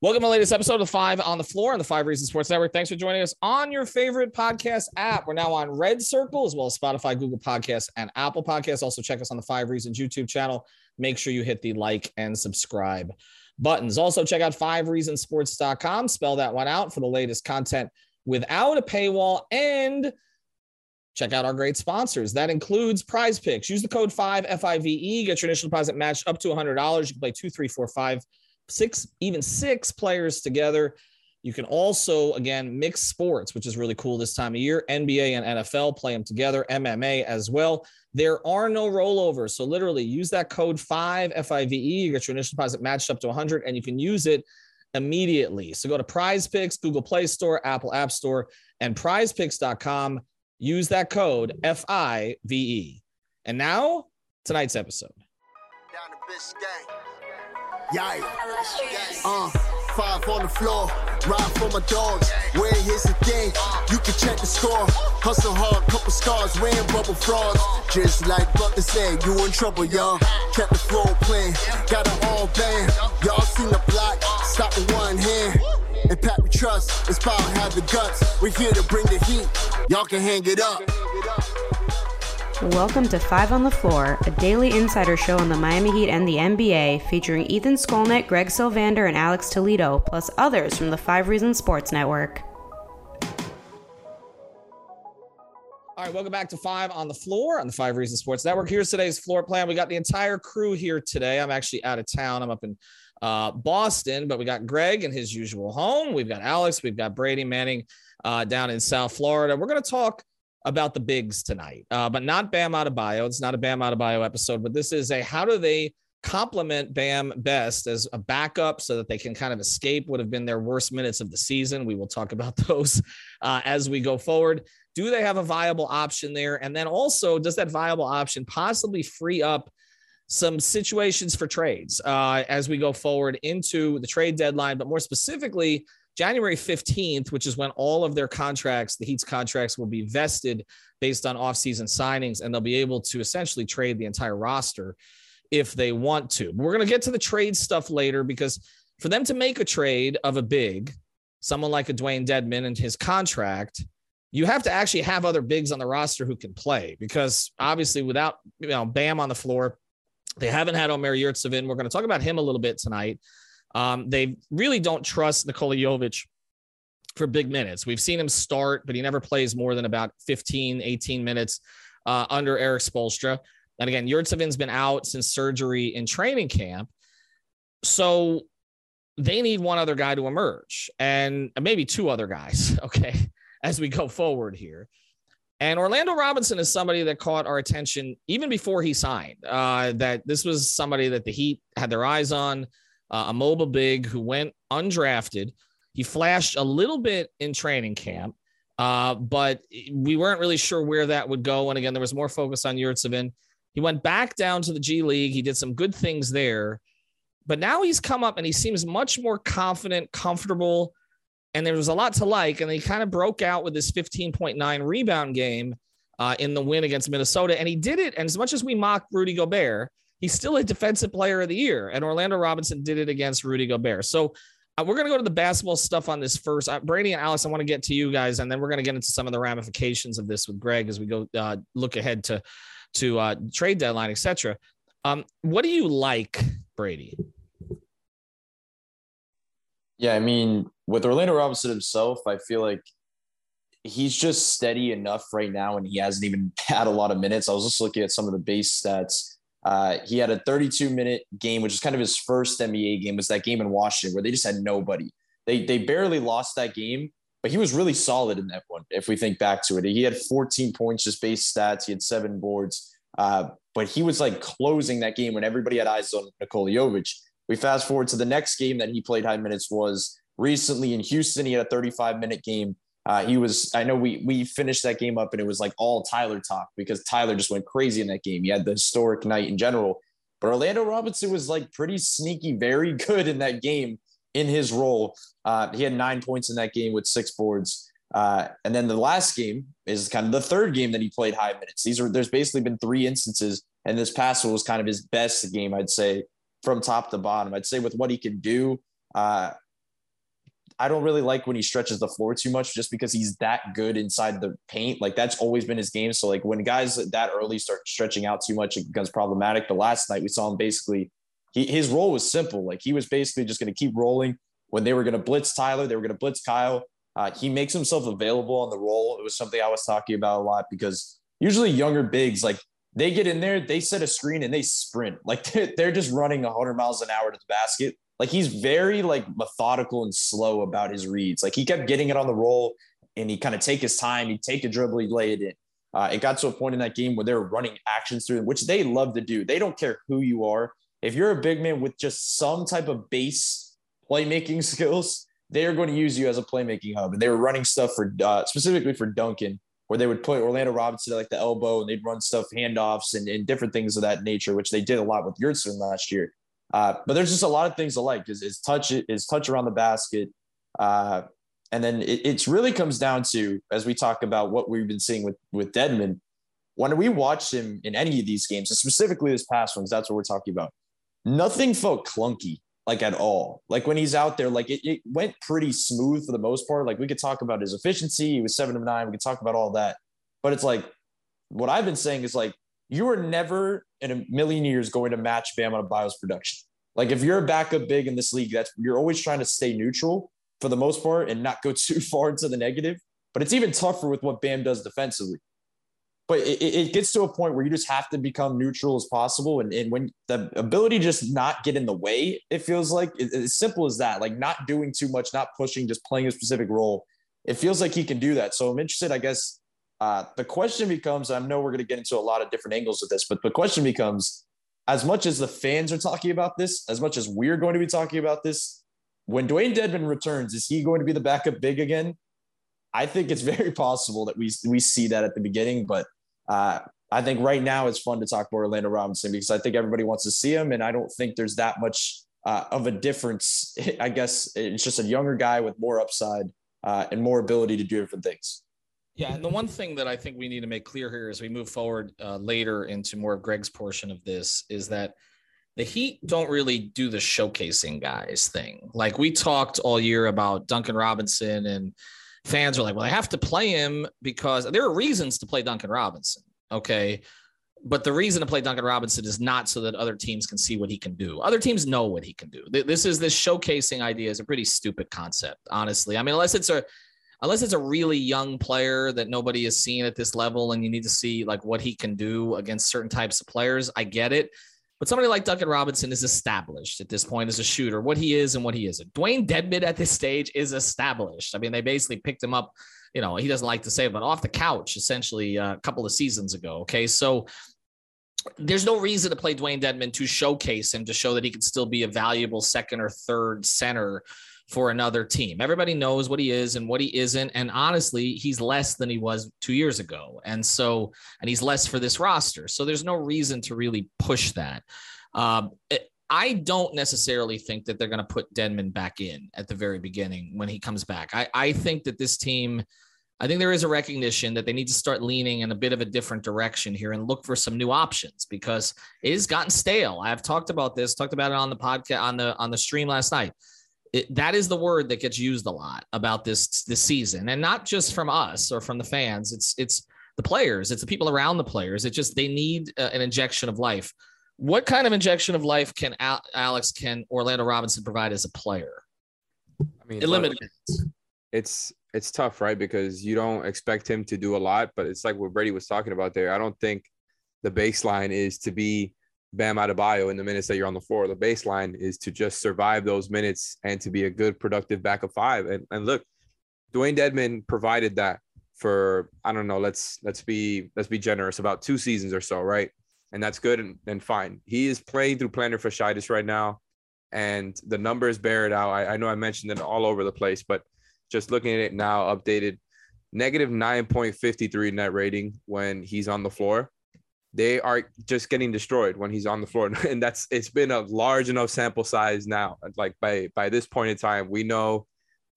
Welcome to the latest episode of Five on the Floor on the Five Reasons Sports Network. Thanks for joining us on your favorite podcast app. We're now on Red Circle as well as Spotify, Google Podcasts, and Apple Podcasts. Also, check us on the Five Reasons YouTube channel. Make sure you hit the like and subscribe buttons. Also, check out fivereasonsports.com. Spell that one out for the latest content without a paywall and check out our great sponsors. That includes PrizePicks. Use the code 5FIVE, get your initial deposit matched up to $100. You can play two, three, four, five six, even six players together. You can also, again, mix sports, which is really cool this time of year. NBA and NFL play them together, MMA as well. There are no rollovers. So, literally, use that code 5 FIVE. You get your initial deposit matched up to 100, and you can use it immediately. So, go to PrizePicks, Google Play Store, Apple App Store, and prizepicks.com. Use that code FIVE. And now, tonight's episode. Down bitch gang. Yikes. Uh, five on the floor, ride for my dogs. Where here's the thing, you can check the score. Hustle hard, couple scars, wearing bubble frauds. Just like Butler said, you in trouble, y'all. Kept the floor playing, got it all band. Y'all seen the block, stop with one hand. And Pat we trust, it's power have the guts. We're here to bring the heat, y'all can hang it up. Welcome to Five on the Floor, a daily insider show on the Miami Heat and the NBA, featuring Ethan Skolnick, Greg Sylvander, and Alex Toledo, plus others from the Five Reasons Sports Network. All right, welcome back to Five on the Floor on the Five Reasons Sports Network. Here's today's floor plan. We got the entire crew here today. I'm actually out of town. I'm up in uh, Boston, but we got Greg in his usual home. We've got Alex. We've got Brady Manning uh, down in South Florida. We're going to talk about the bigs tonight, uh, but not Bam Adebayo. It's not a Bam Adebayo episode, but this is a how do they complement Bam best as a backup so that they can kind of escape what have been their worst minutes of the season. We will talk about those uh, as we go forward. Do they have a viable option there? And then also, does that viable option possibly free up some situations for trades uh, as we go forward into the trade deadline, but more specifically, January 15th, which is when all of their contracts, the Heat's contracts, will be vested based on offseason signings, and they'll be able to essentially trade the entire roster if they want to. But we're going to get to the trade stuff later because for them to make a trade of a big, someone like a Dewayne Dedmon and his contract, you have to actually have other bigs on the roster who can play because obviously without you know Bam on the floor, they haven't had Omer Yurtseven. We're going to talk about him a little bit tonight. Um, they really don't trust Nikola Jovic for big minutes. We've seen him start, but he never plays more than about 15, 18 minutes uh, under Erik Spoelstra. And again, Yurtseven's been out since surgery in training camp. So they need one other guy to emerge and maybe two other guys, okay, as we go forward here. And Orlando Robinson is somebody that caught our attention even before he signed. Uh, that this was somebody that the Heat had their eyes on uh, a mobile big who went undrafted. He flashed a little bit in training camp, uh, but we weren't really sure where that would go. And again, there was more focus on Yurtseven. He went back down to the G League. He did some good things there, but now he's come up and he seems much more confident, comfortable, and there was a lot to like. And he kind of broke out with this 15.9 rebound game uh, in the win against Minnesota, and he did it. And as much as we mock Rudy Gobert, he's still a defensive player of the year. And Orlando Robinson did it against Rudy Gobert. So uh, we're going to go to the basketball stuff on this first. Uh, Brady and Alex, I want to get to you guys, and then we're going to get into some of the ramifications of this with Greg as we go uh, look ahead to to uh, trade deadline, etc. Um, what do you like, Brady? Yeah, I mean, with Orlando Robinson himself, I feel like he's just steady enough right now, and he hasn't even had a lot of minutes. I was just looking at some of the base stats. Uh, he had a 32 minute game, which is kind of his first NBA game. Was that game in Washington where they just had nobody. They they barely lost that game, but he was really solid in that one. If we think back to it, he had 14 points, just base stats. He had seven boards, uh, but he was like closing that game when everybody had eyes on Nikola Jovic. We fast forward to the next game that he played high minutes was recently in Houston. He had a 35 minute game. Uh, he was, I know we we finished that game up and it was like all Tyler talk because Tyler just went crazy in that game. He had the historic night in general, but Orlando Robinson was like pretty sneaky, very good in that game in his role. Uh, he had nine points in that game with six boards. Uh, and then the last game is kind of the third game that he played high minutes. These are there's basically been three instances, and this past was kind of his best game, I'd say, from top to bottom. I'd say with what he can do, uh, I don't really like when he stretches the floor too much just because he's that good inside the paint. Like that's always been his game. So like when guys that early start stretching out too much, it becomes problematic. But last night we saw him basically, he, his role was simple. Like he was basically just going to keep rolling. When they were going to blitz Tyler, they were going to blitz Kyle. Uh, he makes himself available on the roll. It was something I was talking about a lot because usually younger bigs, like they get in there, they set a screen and they sprint. Like they're, they're just running 100 miles an hour to the basket like he's very like methodical and slow about his reads. Like he kept getting it on the roll and he kind of take his time. He'd take a dribble, he'd lay it in. Uh, it got to a point in that game where they were running actions through, them, which they love to do. They don't care who you are. If you're a big man with just some type of base playmaking skills, they are going to use you as a playmaking hub. And they were running stuff for uh, specifically for Duncan, where they would put Orlando Robinson at like the elbow and they'd run stuff handoffs and, and different things of that nature, which they did a lot with Yurtseven last year. Uh, but there's just a lot of things alike. Is, is touch is touch around the basket, uh, and then it really comes down to as we talk about what we've been seeing with with Dedmon. When we watched him in any of these games, and specifically this past one, that's what we're talking about. Nothing felt clunky like at all. Like when he's out there, like it, it went pretty smooth for the most part. Like we could talk about his efficiency. He was seven of nine. We could talk about all that. But it's like what I've been saying is like you are never in a million years going to match Bam Adebayo's production. Like if you're a backup big in this league, that's you're always trying to stay neutral for the most part and not go too far into the negative. But it's even tougher with what Bam does defensively. But it, it gets to a point where you just have to become neutral as possible. And, and when the ability just not get in the way, it feels like it, as simple as that, like not doing too much, not pushing, just playing a specific role. It feels like he can do that. So I'm interested, I guess, uh, the question becomes I know we're going to get into a lot of different angles of this, but the question becomes as much as the fans are talking about this, as much as we're going to be talking about this, when Dewayne Dedmon returns, is he going to be the backup big again? I think it's very possible that we, we see that at the beginning, but uh, I think right now it's fun to talk about Orlando Robinson because I think everybody wants to see him, and I don't think there's that much uh, of a difference. I guess it's just a younger guy with more upside uh, and more ability to do different things. Yeah, and the one thing that I think we need to make clear here as we move forward uh, later into more of Greg's portion of this is that the Heat don't really do the showcasing guys thing. Like we talked all year about Duncan Robinson, and fans were like, well, I have to play him because there are reasons to play Duncan Robinson. Okay. But the reason to play Duncan Robinson is not so that other teams can see what he can do. Other teams know what he can do. This is this showcasing idea is a pretty stupid concept, honestly. I mean, unless it's a unless it's a really young player that nobody has seen at this level and you need to see like what he can do against certain types of players, I get it. But somebody like Duncan Robinson is established at this point as a shooter, what he is and what he isn't. Dewayne Dedmon at this stage is established. I mean, they basically picked him up, you know, he doesn't like to say it, but off the couch essentially uh, a couple of seasons ago. Okay. So there's no reason to play Dewayne Dedmon to showcase him to show that he can still be a valuable second or third center for another team. Everybody knows what he is and what he isn't. And honestly, he's less than he was two years ago. And so, and he's less for this roster. So there's no reason to really push that. Um, it, I don't necessarily think that they're going to put Dedmon back in at the very beginning when he comes back. I, I think that this team, I think there is a recognition that they need to start leaning in a bit of a different direction here and look for some new options because it has gotten stale. I've talked about this, talked about it on the podcast on the on the stream last night it, that is the word that gets used a lot about this this season, and not just from us or from the fans. It's it's the players, it's the people around the players. It just they need uh, an injection of life. What kind of injection of life can Al- Alex can Orlando Robinson provide as a player? I mean, limited. It's it's tough, right? Because you don't expect him to do a lot, but it's like what Brady was talking about there. I don't think the baseline is to be Bam Adebayo in the minutes that you're on the floor. The baseline is to just survive those minutes and to be a good, productive backup five. And and look, Dewayne Dedmon provided that for I don't know. Let's let's be let's be generous about two seasons or so, right? And that's good and, and fine. He is playing through plantar fasciitis right now, and the numbers bear it out. I, I know I mentioned it all over the place, but just looking at it now, updated negative 9.53 net rating when he's on the floor they are just getting destroyed when he's on the floor. And that's it's been a large enough sample size now. Like by by this point in time we know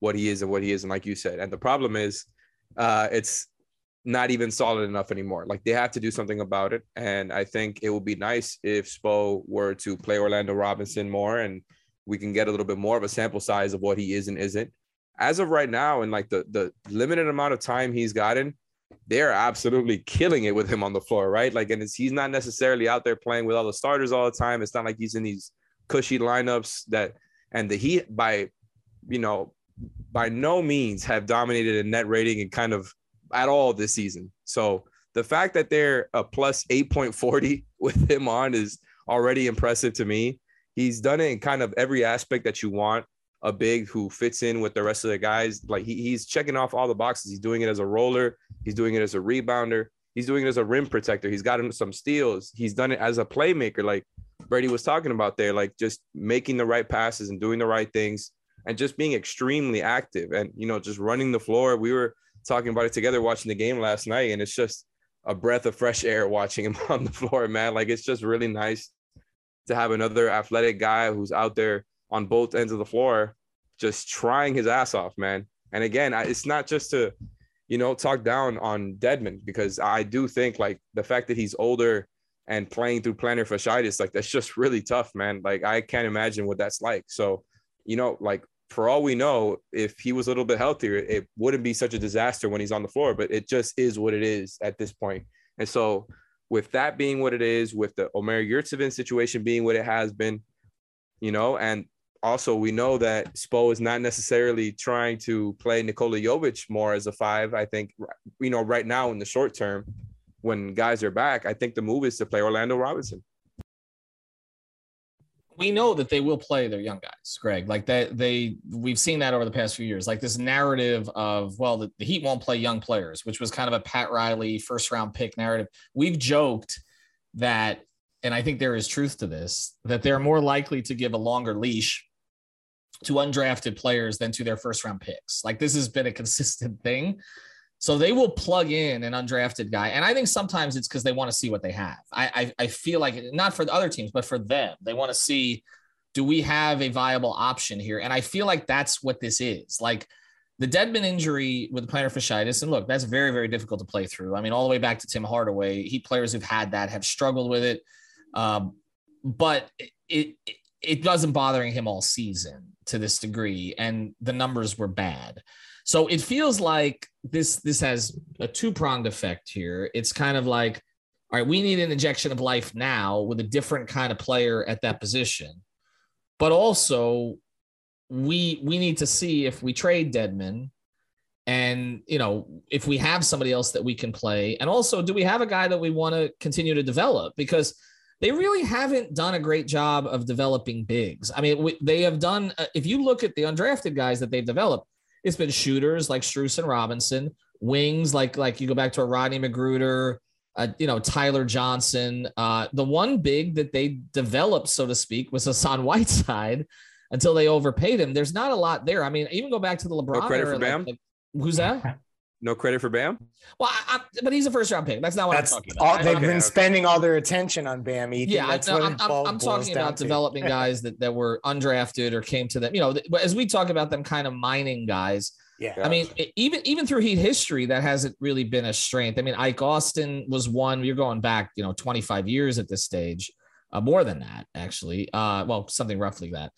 what he is and what he isn't like you said. And the problem is uh it's not even solid enough anymore. Like they have to do something about it. And i think it would be nice if spo were to play orlando robinson more and we can get a little bit more of a sample size of what he is and isn't. As of right now and like the the limited amount of time he's gotten they're absolutely killing it with him on the floor, right? Like, and he's not necessarily out there playing with all the starters all the time. It's not like he's in these cushy lineups that, and the Heat by, you know, by no means have dominated a net rating and kind of at all this season. So the fact that they're a plus 8.40 with him on is already impressive to me. He's done it in kind of every aspect that you want a big who fits in with the rest of the guys. Like he, he's checking off all the boxes. He's doing it as a roller. He's doing it as a rebounder. He's doing it as a rim protector. He's got him some steals. He's done it as a playmaker, like Brady was talking about there, like just making the right passes and doing the right things and just being extremely active and, you know, just running the floor. We were talking about it together watching the game last night, and it's just a breath of fresh air watching him on the floor, man. Like it's just really nice to have another athletic guy who's out there on both ends of the floor, just trying his ass off, man. And again, it's not just to, you know, talk down on Dedmon because I do think like the fact that he's older and playing through plantar fasciitis, like that's just really tough, man. Like I can't imagine what that's like. So, you know, like for all we know, if he was a little bit healthier, it wouldn't be such a disaster when he's on the floor, but it just is what it is at this point. And so, with that being what it is, with the Omer Yurtseven situation being what it has been, you know, and also we know that Spo is not necessarily trying to play Nikola Jovic more as a five. I think you know right now in the short term, when guys are back, I think the move is to play Orlando Robinson. We know that they will play their young guys, Greg. Like that, they we've seen that over the past few years. Like this narrative of well, the, the Heat won't play young players, which was kind of a Pat Riley first round pick narrative. We've joked that and I think there is truth to this, that they're more likely to give a longer leash to undrafted players than to their first round picks. Like this has been a consistent thing. So they will plug in an undrafted guy. And I think sometimes it's because they want to see what they have. I, I, I feel like not for the other teams, but for them, they want to see do we have a viable option here? And I feel like that's what this is. Like the Dedmon injury with the plantar fasciitis, and look, that's very, very difficult to play through. I mean, all the way back to Tim Hardaway, he players who've had that have struggled with it. Um, but it, it it wasn't bothering him all season to this degree, and the numbers were bad. So it feels like this this has a two pronged effect here. It's kind of like, all right, we need an injection of life now with a different kind of player at that position, but also we we need to see if we trade Dedmon and you know if we have somebody else that we can play and also do we have a guy that we want to continue to develop because they really haven't done a great job of developing bigs. I mean, they have done, uh, if you look at the undrafted guys that they've developed, it's been shooters like Strus and Robinson, wings like, like you go back to a Rodney McGruder, uh, you know, Tyler Johnson. Uh, the one big that they developed, so to speak, was Hassan Whiteside until they overpaid him. There's not a lot there. I mean, even go back to the LeBron. No credit for Bam. Like, who's that? No credit for Bam. Well, I, I, but he's a first round pick. That's not what that's I'm talking about. All, they've okay, been okay. spending all their attention on Bam. Ethan. Yeah, that's I, am I'm, I'm talking about to. developing guys that, that were undrafted or came to them. You know, as we talk about them kind of mining guys. Yeah. I mean, even even through Heat history, that hasn't really been a strength. I mean, Ike Austin was one. You're going back, you know, 25 years at this stage, uh, more than that actually. Uh, well, something roughly that.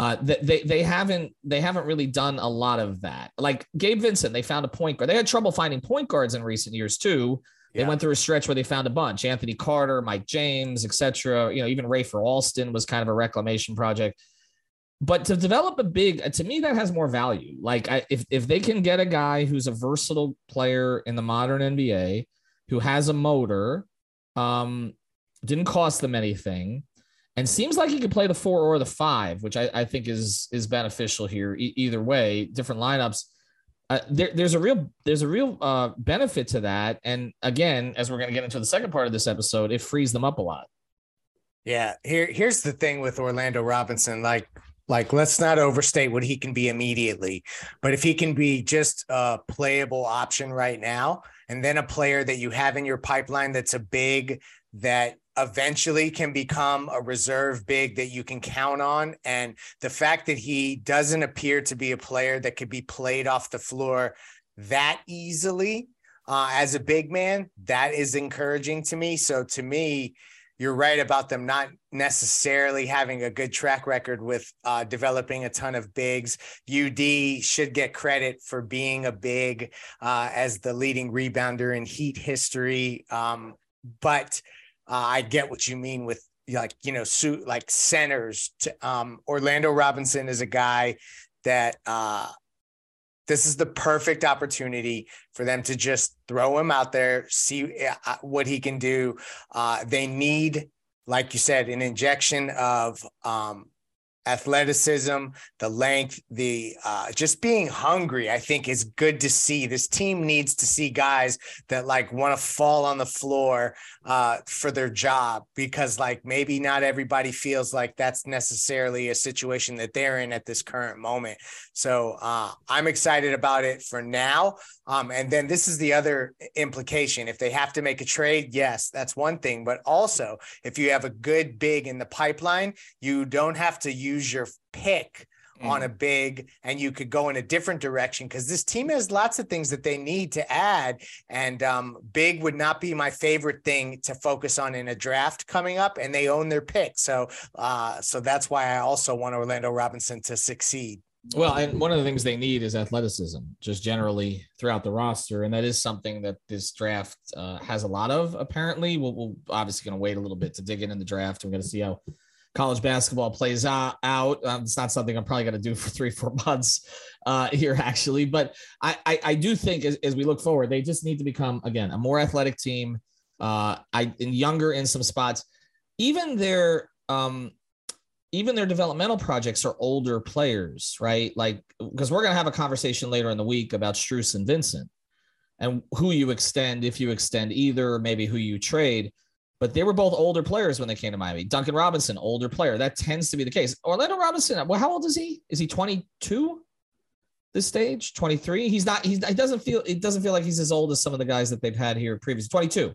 Uh, they they haven't they haven't really done a lot of that. Like Gabe Vincent, they found a point guard. They had trouble finding point guards in recent years too. They yeah. went through a stretch where they found a bunch: Anthony Carter, Mike James, etc. You know, even Rafer Alston was kind of a reclamation project. but to develop a big, to me, that has more value. Like I, if if they can get a guy who's a versatile player in the modern NBA, who has a motor, um, didn't cost them anything, and seems like he could play the four or the five, which I, I think is is beneficial here. E- either way, different lineups. Uh, there, there's a real there's a real uh, benefit to that, and again, as we're going to get into the second part of this episode, it frees them up a lot. Yeah, here here's the thing with Orlando Robinson. Like like, let's not overstate what he can be immediately, but if he can be just a playable option right now, and then a player that you have in your pipeline that's a big that eventually can become a reserve big that you can count on. And the fact that he doesn't appear to be a player that could be played off the floor that easily uh, as a big man, that is encouraging to me. So to me, you're right about them not necessarily having a good track record with uh, developing a ton of bigs. UD should get credit for being a big uh, as the leading rebounder in Heat history. Um, but uh, I get what you mean with like you know suit like centers. To, um, Orlando Robinson is a guy that uh, this is the perfect opportunity for them to just throw him out there, see uh, what he can do. Uh, they need, like you said, an injection of um, athleticism, the length, the uh, just being hungry, I think is good to see. This team needs to see guys that like want to fall on the floor uh, for their job because like maybe not everybody feels like that's necessarily a situation that they're in at this current moment. So uh, I'm excited about it for now. Um, and then this is the other implication. If they have to make a trade, yes, that's one thing. But also, if you have a good big in the pipeline, you don't have to use your pick mm. on a big and you could go in a different direction because this team has lots of things that they need to add. And um, big would not be my favorite thing to focus on in a draft coming up, and they own their pick. So, uh, so that's why I also want Orlando Robinson to succeed. Well, and one of the things they need is athleticism, just generally throughout the roster, and that is something that this draft uh, has a lot of. Apparently, we'll, we'll obviously going to wait a little bit to dig in in the draft. We're going to see how college basketball plays out. Um, it's not something I'm probably going to do for three, four months uh, here, actually. But I, I, I do think as, as, we look forward, they just need to become again a more athletic team. Uh, I and younger in some spots. Even their um, even their developmental projects are older players, right? Like, because we're going to have a conversation later in the week about Strus and Vincent and who you extend, if you extend either, maybe who you trade. But they were both older players when they came to Miami. Duncan Robinson, older player. That tends to be the case. Orlando Robinson, well, how old is he? Is he 22 this stage? 23? He's not, he's, he doesn't feel, it doesn't feel like he's as old as some of the guys that they've had here previously. 22.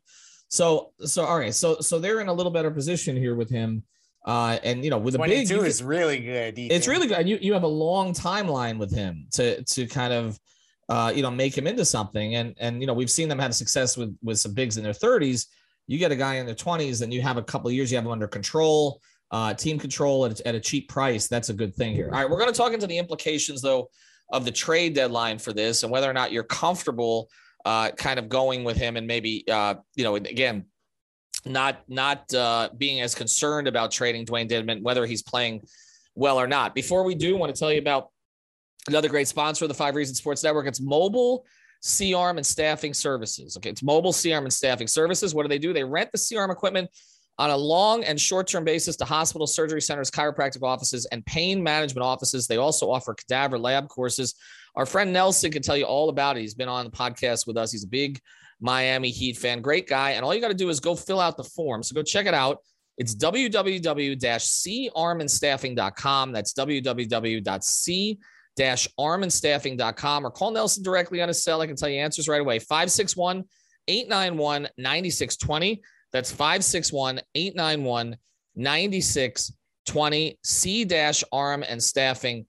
So, so, all right. So, so they're in a little better position here with him uh, and you know, with a big, two is really good. It's really good. You you have a long timeline with him to to kind of uh, you know make him into something. And and you know, we've seen them have success with with some bigs in their 30s. You get a guy in their 20s, and you have a couple of years, you have him under control, uh, team control at, at a cheap price. That's a good thing here. All right, we're going to talk into the implications though of the trade deadline for this and whether or not you're comfortable uh, kind of going with him and maybe uh, you know again not not uh, being as concerned about trading Dewayne Dedmon, whether he's playing well or not. Before we do, I want to tell you about another great sponsor of the Five Reasons Sports Network. It's Mobile C-arm and staffing services. Okay, it's mobile C-arm and staffing services. What do they do? They rent the C-arm equipment on a long and short-term basis to hospital surgery centers, chiropractic offices, and pain management offices. They also offer cadaver lab courses. Our friend Nelson can tell you all about it. He's been on the podcast with us. He's a big Miami Heat fan. Great guy. And all you got to do is go fill out the form. So go check it out. It's www.carmandstaffing.com. That's www.c-armandstaffing.com or call Nelson directly on his cell. I can tell you answers right away. 561 891 9620. That's 561 891 9620. C dash arm and staffing.com.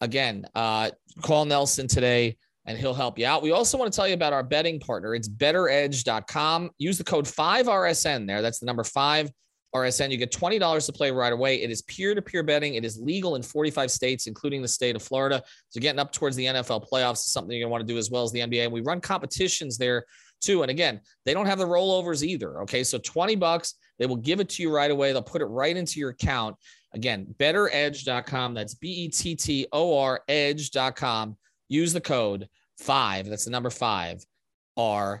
Again, uh, call Nelson today and he'll help you out. We also want to tell you about our betting partner. It's bettoredge.com. Use the code 5RSN there. That's the number 5 RSN. You get $20 to play right away. It is peer to peer betting. It is legal in 45 states, including the state of Florida. So, getting up towards the NFL playoffs is something you're going to want to do as well as the NBA. And we run competitions there too. And again, they don't have the rollovers either. Okay. So 20 bucks, they will give it to you right away. They'll put it right into your account. Again, bettoredge.com. That's B E T T O R edge.com. Use the code five. That's the number five RSN.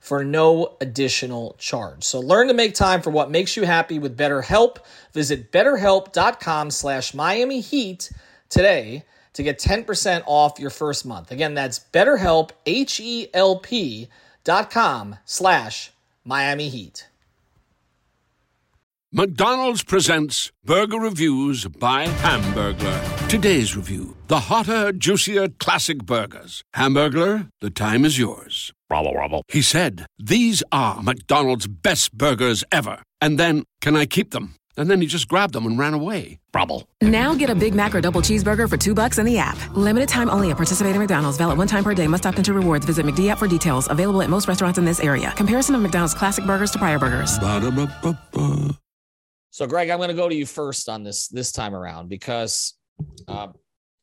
for no additional charge. So learn to make time for what makes you happy with BetterHelp. Visit betterhelp.com slash Miami Heat today to get 10% off your first month. Again, that's betterhelp, H-E-L-P dot com slash Miami Heat. McDonald's presents Burger Reviews by Hamburglar. Today's review, the hotter, juicier classic burgers. Hamburglar, the time is yours. Rubble, rubble. He said, these are McDonald's best burgers ever. And then, can I keep them? And then he just grabbed them and ran away. Brubble. Now get a Big Mac or double cheeseburger for two bucks in the app. Limited time only at participating McDonald's. Valid one time per day. Must opt into rewards. Visit McD app for details. Available at most restaurants in this area. Comparison of McDonald's classic burgers to prior burgers. Ba-da-ba-ba-ba. So, Greg, I'm going to go to you first on this this time around because, uh,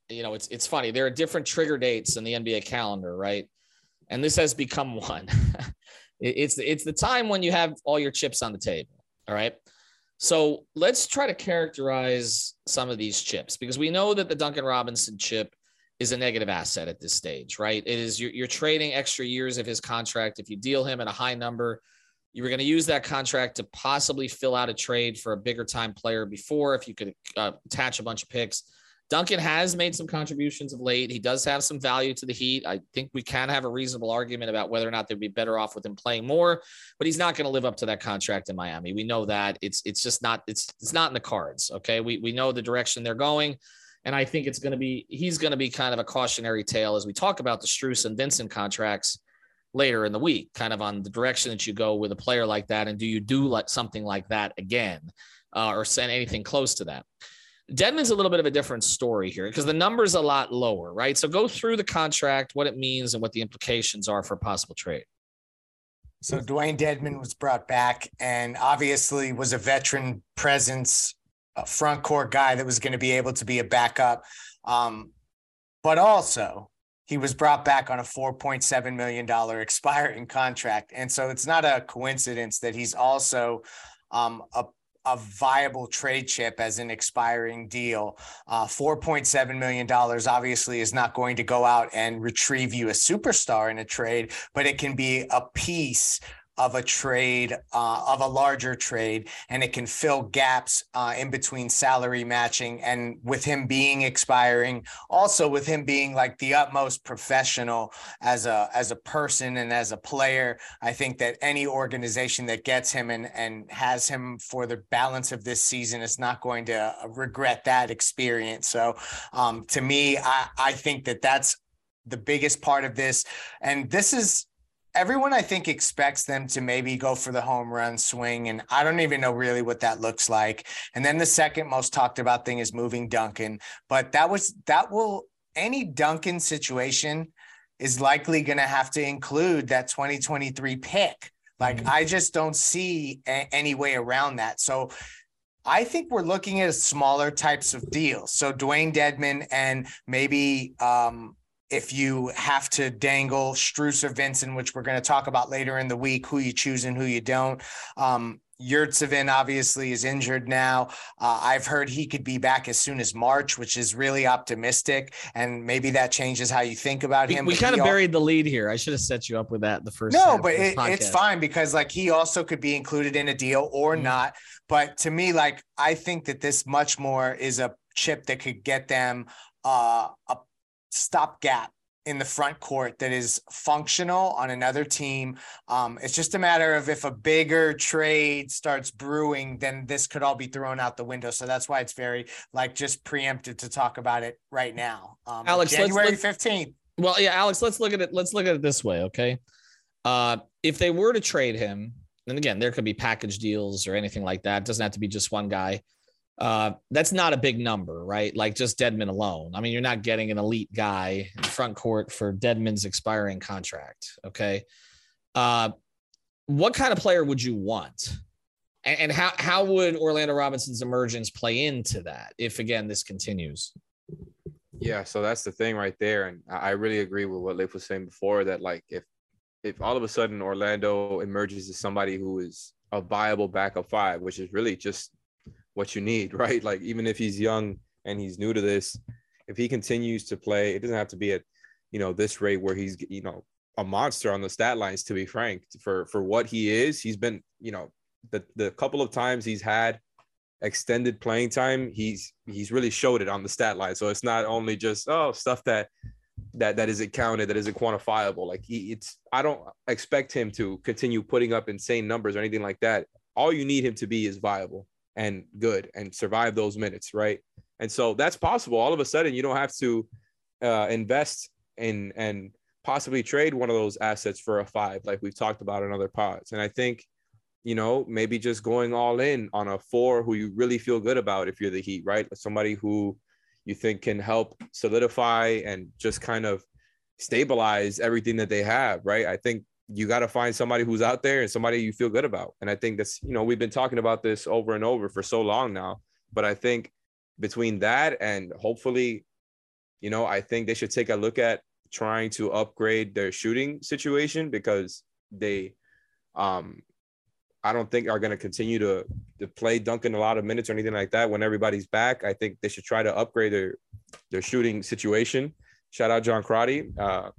you know, it's it's funny. There are different trigger dates in the NBA calendar, right? And this has become one. it's it's the time when you have all your chips on the table. All right. So let's try to characterize some of these chips because we know that the Duncan Robinson chip is a negative asset at this stage, right? It is you're, you're trading extra years of his contract. If you deal him at a high number, you were going to use that contract to possibly fill out a trade for a bigger time player before if you could uh, attach a bunch of picks. Duncan has made some contributions of late. He does have some value to the Heat. I think we can have a reasonable argument about whether or not they'd be better off with him playing more, but he's not going to live up to that contract in Miami. We know that. It's it's just not it's it's not in the cards. Okay. We we know the direction they're going. And I think it's going to be he's going to be kind of a cautionary tale as we talk about the Strus and Vincent contracts later in the week, kind of on the direction that you go with a player like that. And do you do like something like that again uh, or send anything close to that? Dedmon's a little bit of a different story here because the number's a lot lower, right? So go through the contract, what it means, and what the implications are for a possible trade. So Dewayne Dedmon was brought back and obviously was a veteran presence, a front court guy that was going to be able to be a backup. Um, but also, he was brought back on a $4.7 million expiring contract. And so it's not a coincidence that he's also um, a a viable trade chip as an expiring deal. Uh, $4.7 million obviously is not going to go out and retrieve you a superstar in a trade, but it can be a piece of a trade, uh, of a larger trade, and it can fill gaps uh, in between salary matching. And with him being expiring, also with him being like the utmost professional as a as a person and as a player, I think that any organization that gets him and and has him for the balance of this season is not going to regret that experience. So, um, to me, I I think that that's the biggest part of this, and this is everyone I think expects them to maybe go for the home run swing. And I don't even know really what that looks like. And then the second most talked about thing is moving Duncan. But that was that will any Duncan situation is likely going to have to include that 2023 pick. Like mm-hmm. I just don't see a- any way around that. So I think we're looking at smaller types of deals. So Dewayne Dedmon and maybe um, if you have to dangle Strus or Vincent, which we're going to talk about later in the week, who you choose and who you don't. Um, Yurtseven obviously is injured now. Uh, I've heard he could be back as soon as March, which is really optimistic. And maybe that changes how you think about him. We, we kind of buried the lead here. I should have set you up with that the first. No, but it, it's fine because like he also could be included in a deal or mm-hmm. not. But to me, like I think that this much more is a chip that could get them uh, a stopgap in the front court that is functional on another team. Um, it's just a matter of if a bigger trade starts brewing, then this could all be thrown out the window. So that's why it's very like just preempted to talk about it right now. Um, Alex, January fifteenth. Well, yeah, Alex, let's look at it. Let's look at it this way, okay? Uh, if they were to trade him, and again, there could be package deals or anything like that. It doesn't have to be just one guy uh, that's not a big number, right? Like just Dedmon alone. I mean, you're not getting an elite guy in front court for Dedmon's expiring contract. Okay. Uh, what kind of player would you want? And, and how, how would Orlando Robinson's emergence play into that if, again, this continues? Yeah, so that's the thing right there. And I really agree with what Leif was saying before that, like, if if all of a sudden Orlando emerges as somebody who is a viable backup five, which is really just what you need, right? Like even if he's young and he's new to this, if he continues to play, it doesn't have to be at you know this rate where he's you know a monster on the stat lines. To be frank, for for what he is, he's been you know the the couple of times he's had extended playing time, he's he's really showed it on the stat line. So it's not only just oh stuff that that that isn't counted, that isn't quantifiable. Like he, it's I don't expect him to continue putting up insane numbers or anything like that. All you need him to be is viable and good and survive those minutes, right? And so that's possible. All of a sudden, you don't have to uh, invest in and possibly trade one of those assets for a five, like we've talked about in other pods. And I think, you know, maybe just going all in on a four who you really feel good about if you're the Heat, right? Somebody who you think can help solidify and just kind of stabilize everything that they have, right? I think you got to find somebody who's out there and somebody you feel good about. And I think that's, you know, we've been talking about this over and over for so long now. But I think between that and hopefully, you know, I think they should take a look at trying to upgrade their shooting situation because they, um, I don't think are going to continue to to play Duncan a lot of minutes or anything like that when everybody's back. I think they should try to upgrade their their shooting situation. Shout out John Crotty. Uh,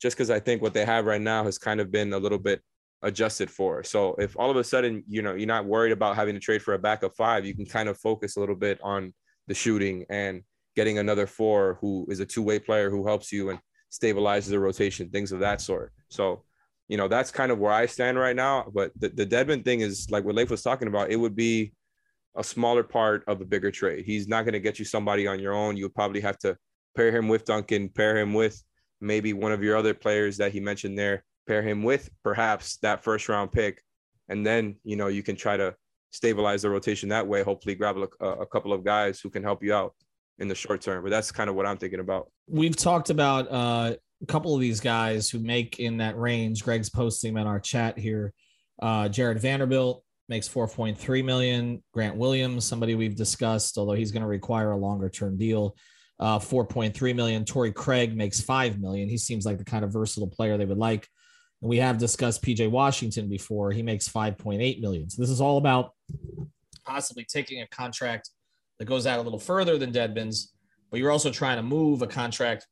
just because I think what they have right now has kind of been a little bit adjusted for. So if all of a sudden, you know, you're not worried about having to trade for a backup five, you can kind of focus a little bit on the shooting and getting another four who is a two-way player who helps you and stabilizes the rotation, things of that sort. So, you know, that's kind of where I stand right now. But the, the Dedmon thing is like what Leif was talking about, it would be a smaller part of a bigger trade. He's not going to get you somebody on your own. You'll probably have to pair him with Duncan, pair him with maybe one of your other players that he mentioned there, pair him with perhaps that first round pick. And then, you know, you can try to stabilize the rotation that way, hopefully grab a, a couple of guys who can help you out in the short term. But that's kind of what I'm thinking about. We've talked about uh, a couple of these guys who make in that range. Greg's posting in our chat here. Uh, Jarred Vanderbilt makes 4.3 million. Grant Williams, somebody we've discussed, although he's going to require a longer term deal uh, 4.3 million. Torrey Craig makes 5 million. He seems like the kind of versatile player they would like. And we have discussed PJ Washington before. He makes 5.8 million. So this is all about possibly taking a contract that goes out a little further than Dedmon's, but you're also trying to move a contract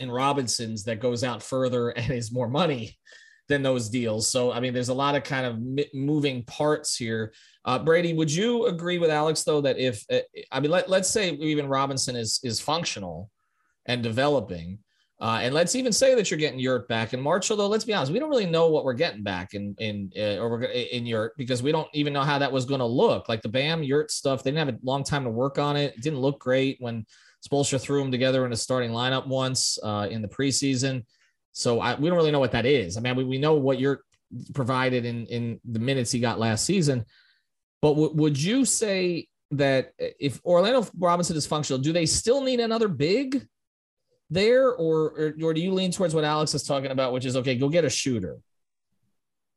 in Robinson's that goes out further and is more money than those deals. So, I mean, there's a lot of kind of moving parts here. Uh, Brady, would you agree with Alex though that if uh, I mean, let, let's say even Robinson is is functional and developing, uh, and let's even say that you're getting Yurt back in March. Although let's be honest, we don't really know what we're getting back in in uh, or in Yurt because we don't even know how that was going to look. Like the Bam Yurt stuff, they didn't have a long time to work on it. It didn't look great when Spoelstra threw them together in a starting lineup once uh, in the preseason. So I, we don't really know what that is. I mean, we, we know what you're provided in in the minutes he got last season, but w- would you say that if Orlando Robinson is functional, do they still need another big there, or or, or do you lean towards what Alex is talking about, which is okay, go get a shooter?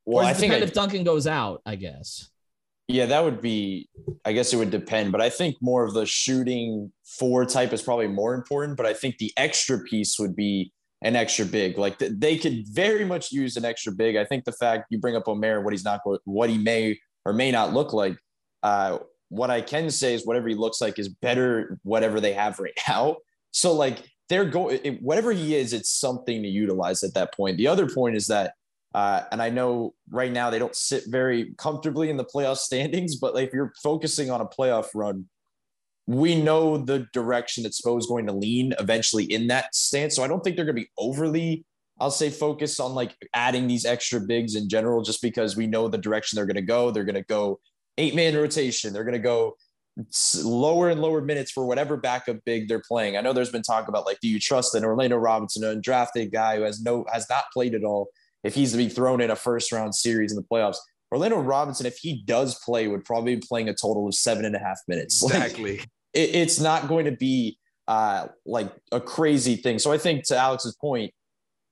Well, I think I, if Duncan goes out, I guess. Yeah, that would be. I guess it would depend, but I think more of the shooting four type is probably more important. But I think the extra piece would be an extra big. Like they could very much use an extra big. I think the fact you bring up Omer, what he's not, what he may or may not look like. Uh, what I can say is whatever he looks like is better whatever they have right now. So like they're going whatever he is, it's something to utilize at that point. The other point is that, uh, and I know right now they don't sit very comfortably in the playoff standings, but like if you're focusing on a playoff run, we know the direction that Spo is going to lean eventually in that stance. So I don't think they're going to be overly, I'll say, focus on like adding these extra bigs in general, just because we know the direction they're going to go. They're going to go eight man rotation. They're going to go lower and lower minutes for whatever backup big they're playing. I know there's been talk about like, do you trust an Orlando Robinson, a undrafted guy who has no has not played at all, if he's to be thrown in a first round series in the playoffs? Orlando Robinson, if he does play, would probably be playing a total of seven and a half minutes. Exactly. Like, it, it's not going to be uh, like a crazy thing. So I think to Alex's point,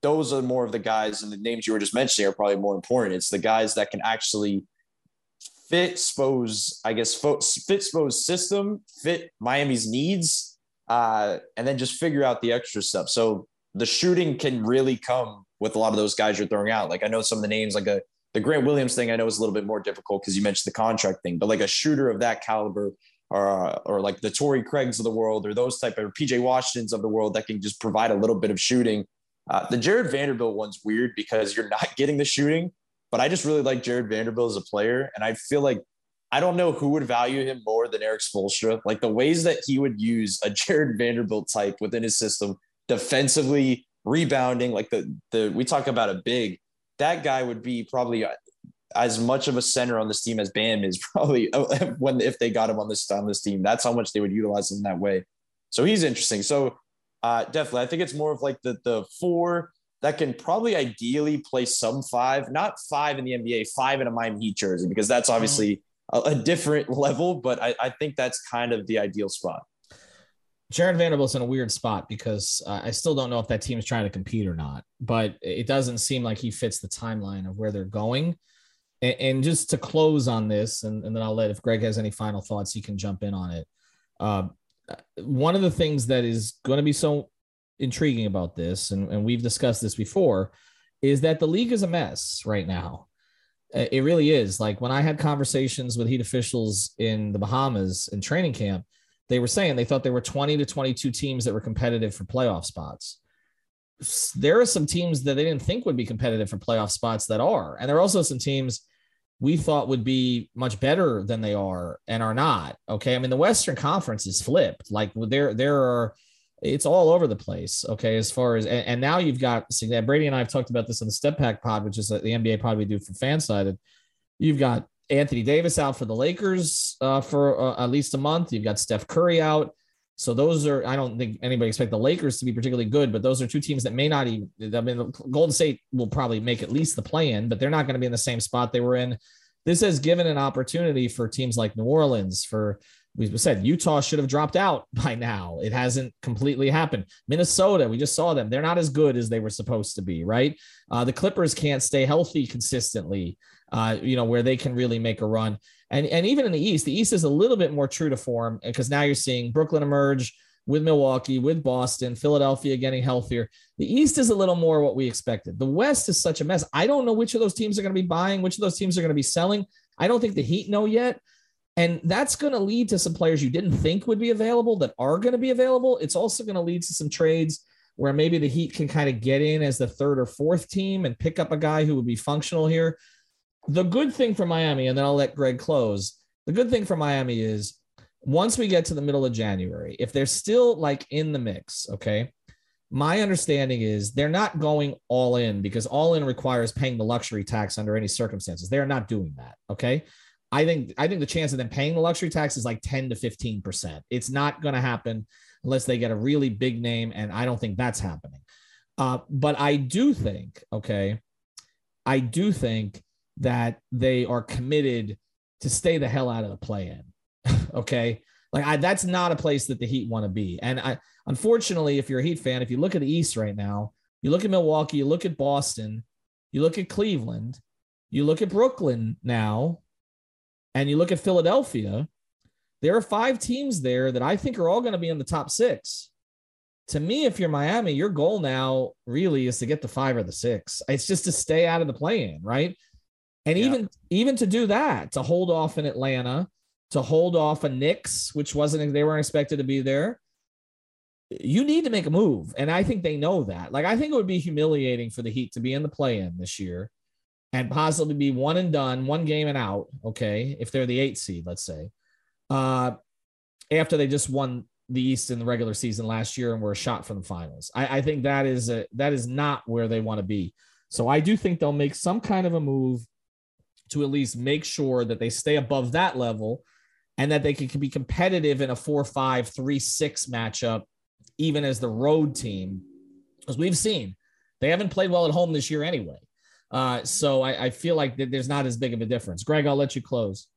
those are more of the guys, and the names you were just mentioning are probably more important. It's the guys that can actually fit Spo's, I guess, fit Spo's system, fit Miami's needs, uh, and then just figure out the extra stuff. So the shooting can really come with a lot of those guys you're throwing out. Like I know some of the names, like a the Grant Williams thing, I know is a little bit more difficult because you mentioned the contract thing, but like a shooter of that caliber, or or like the Torrey Craigs of the world, or those type of PJ Washingtons of the world that can just provide a little bit of shooting. Uh, the Jarred Vanderbilt one's weird because you're not getting the shooting, but I just really like Jarred Vanderbilt as a player. And I feel like I don't know who would value him more than Erik Spoelstra. Like the ways that he would use a Jarred Vanderbilt type within his system, defensively, rebounding, like the the we talk about a big, that guy would be probably as much of a center on this team as Bam is probably when if they got him on this on this team. That's how much they would utilize him that way. So he's interesting. So uh, definitely, I think it's more of like the the four that can probably ideally play some five, not five in the NBA, five in a Miami Heat jersey, because that's mm-hmm. obviously a, a different level. But I, I, think that's kind of the ideal spot. Jarred Vanderbilt's in a weird spot because uh, I still don't know if that team is trying to compete or not, but it doesn't seem like he fits the timeline of where they're going. And, and just to close on this, and, and, then I'll let if Greg has any final thoughts, he can jump in on it. Uh, one of the things that is going to be so intriguing about this, and, and we've discussed this before, is that the league is a mess right now. It really is. Like when I had conversations with Heat officials in the Bahamas in training camp, they were saying they thought there were 20 to 22 teams that were competitive for playoff spots. There are some teams that they didn't think would be competitive for playoff spots that are. And there are also some teams we thought would be much better than they are and are not. Okay. I mean, the Western Conference is flipped. Like there, there are it's all over the place. Okay, as far as and, and now you've got Brady and I have talked about this on the Step Pack Pod, which is the NBA pod we do for Fansided. You've got Anthony Davis out for the Lakers uh, for uh, at least a month. You've got Steph Curry out. So those are I don't think anybody expect the Lakers to be particularly good, but those are two teams that may not even. I mean, Golden State will probably make at least the play in, but they're not going to be in the same spot they were in. This has given an opportunity for teams like New Orleans, for we said Utah should have dropped out by now. It hasn't completely happened. Minnesota, we just saw them. They're not as good as they were supposed to be, right? Uh, the Clippers can't stay healthy consistently, uh, you know, where they can really make a run. And, and even in the East, the East is a little bit more true to form eh, because now you're seeing Brooklyn emerge with Milwaukee, with Boston, Philadelphia getting healthier. The East is a little more what we expected. The West is such a mess. I don't know which of those teams are going to be buying, which of those teams are going to be selling. I don't think the Heat know yet. And that's going to lead to some players you didn't think would be available that are going to be available. It's also going to lead to some trades where maybe the Heat can kind of get in as the third or fourth team and pick up a guy who would be functional here. The good thing for Miami, and then I'll let Greg close. The good thing for Miami is once we get to the middle of January, if they're still like in the mix, okay, my understanding is they're not going all in because all in requires paying the luxury tax under any circumstances. They're not doing that. Okay. I think I think the chance of them paying the luxury tax is like 10 to 15 percent. It's not going to happen unless they get a really big name, and I don't think that's happening. Uh, but I do think, okay, I do think that they are committed to stay the hell out of the play-in. okay, like I, that's not a place that the Heat want to be. And I, unfortunately, if you're a Heat fan, if you look at the East right now, you look at Milwaukee, you look at Boston, you look at Cleveland, you look at Brooklyn now, and you look at Philadelphia, there are five teams there that I think are all going to be in the top six. To me, if you're Miami, your goal now really is to get the five or the six. It's just to stay out of the play in, right? And even even to do that, to hold off in Atlanta, to hold off a Knicks, which wasn't they weren't expected to be there. You need to make a move, and I think they know that. Like I think it would be humiliating for the Heat to be in the play-in this year, and possibly be one and done, one game and out. Okay, if they're the eight seed, let's say, uh, after they just won the East in the regular season last year and were a shot from the finals. I, I think that is a that is not where they want to be. So I do think they'll make some kind of a move to at least make sure that they stay above that level and that they can, be competitive in a 4 5 3 6 matchup, even as the road team. Because we've seen they haven't played well at home this year anyway. Uh, so I, I feel like there's not as big of a difference. Greg, I'll let you close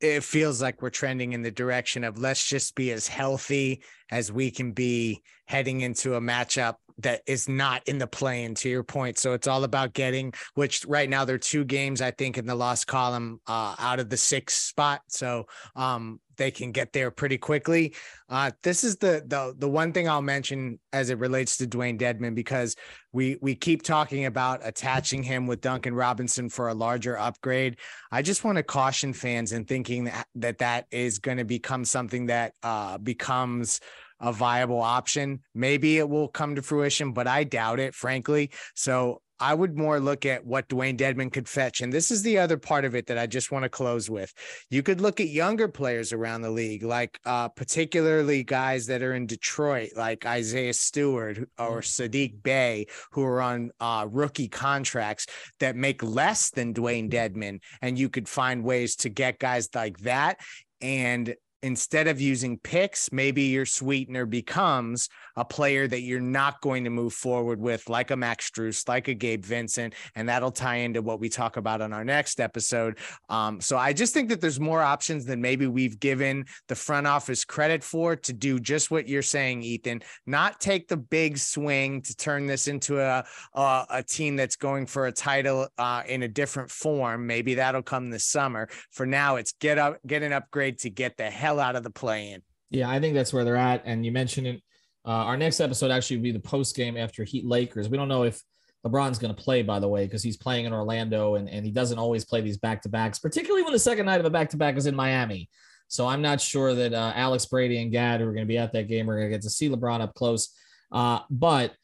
it feels like we're trending in the direction of let's just be as healthy as we can be heading into a matchup that is not in the play-in to your point. So it's all about getting, which right now there are two games, I think, in the lost column uh, out of the six spot. So um, they can get there pretty quickly. Uh, this is the, the the one thing I'll mention as it relates to Dewayne Dedmon because we we keep talking about attaching him with Duncan Robinson for a larger upgrade. I just want to caution fans in thinking that that, that is going to become something that uh, becomes a viable option. Maybe it will come to fruition, but I doubt it, frankly. So I would more look at what Dewayne Dedmon could fetch. And this is the other part of it that I just want to close with. You could look at younger players around the league, like uh, particularly guys that are in Detroit, like Isaiah Stewart or Sadiq Bey, who are on uh, rookie contracts that make less than Dewayne Dedmon. And you could find ways to get guys like that and instead of using picks, maybe your sweetener becomes a player that you're not going to move forward with, like a Max Strus, like a Gabe Vincent, and that'll tie into what we talk about on our next episode. Um, so I just think that there's more options than maybe we've given the front office credit for to do just what you're saying, Ethan. Not take the big swing to turn this into a a, a team that's going for a title uh, in a different form. Maybe that'll come this summer. For now, it's get up, get an upgrade to get the hell out of the play in. Yeah, I think that's where they're at. And you mentioned it. Uh, our next episode actually will be the post game after Heat Lakers. We don't know if LeBron's going to play, by the way, because he's playing in Orlando and, and he doesn't always play these back to backs, particularly when the second night of a back to back is in Miami. So I'm not sure that uh, Alex Brady and Gad, who are going to be at that game, are going to get to see LeBron up close. Uh, but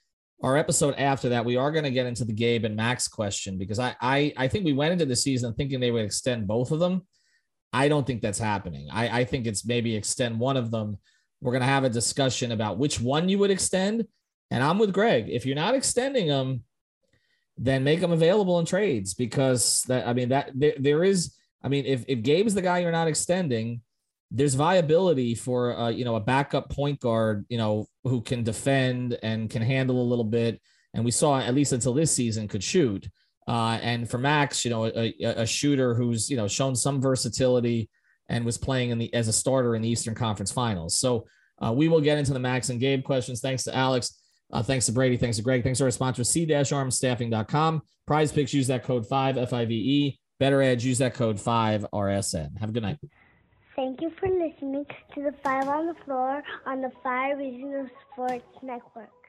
our episode after that, we are going to get into the Gabe and Max question because I, I I think we went into the season thinking they would extend both of them. I don't think that's happening. I, I think it's maybe extend one of them. We're going to have a discussion about which one you would extend. And I'm with Greg. If you're not extending them, then make them available in trades because that, I mean, that there, there is, I mean, if, if Gabe's the guy you're not extending, there's viability for, uh, you know, a backup point guard, you know, who can defend and can handle a little bit. And we saw, at least until this season, could shoot. Uh, and for Max, you know, a, a, shooter who's you know shown some versatility and was playing in the as a starter in the Eastern Conference Finals. So uh, we will get into the Max and Gabe questions. Thanks to Alex. Uh, thanks to Brady. Thanks to Greg. Thanks to our sponsor, c-armstaffing.com. PrizePicks, use that code 5 F-I-V-E. BettorEdge, use that code 5 RSN. Have a good night. Thank you for listening to the Five on the Floor on the Five Regional Sports Network.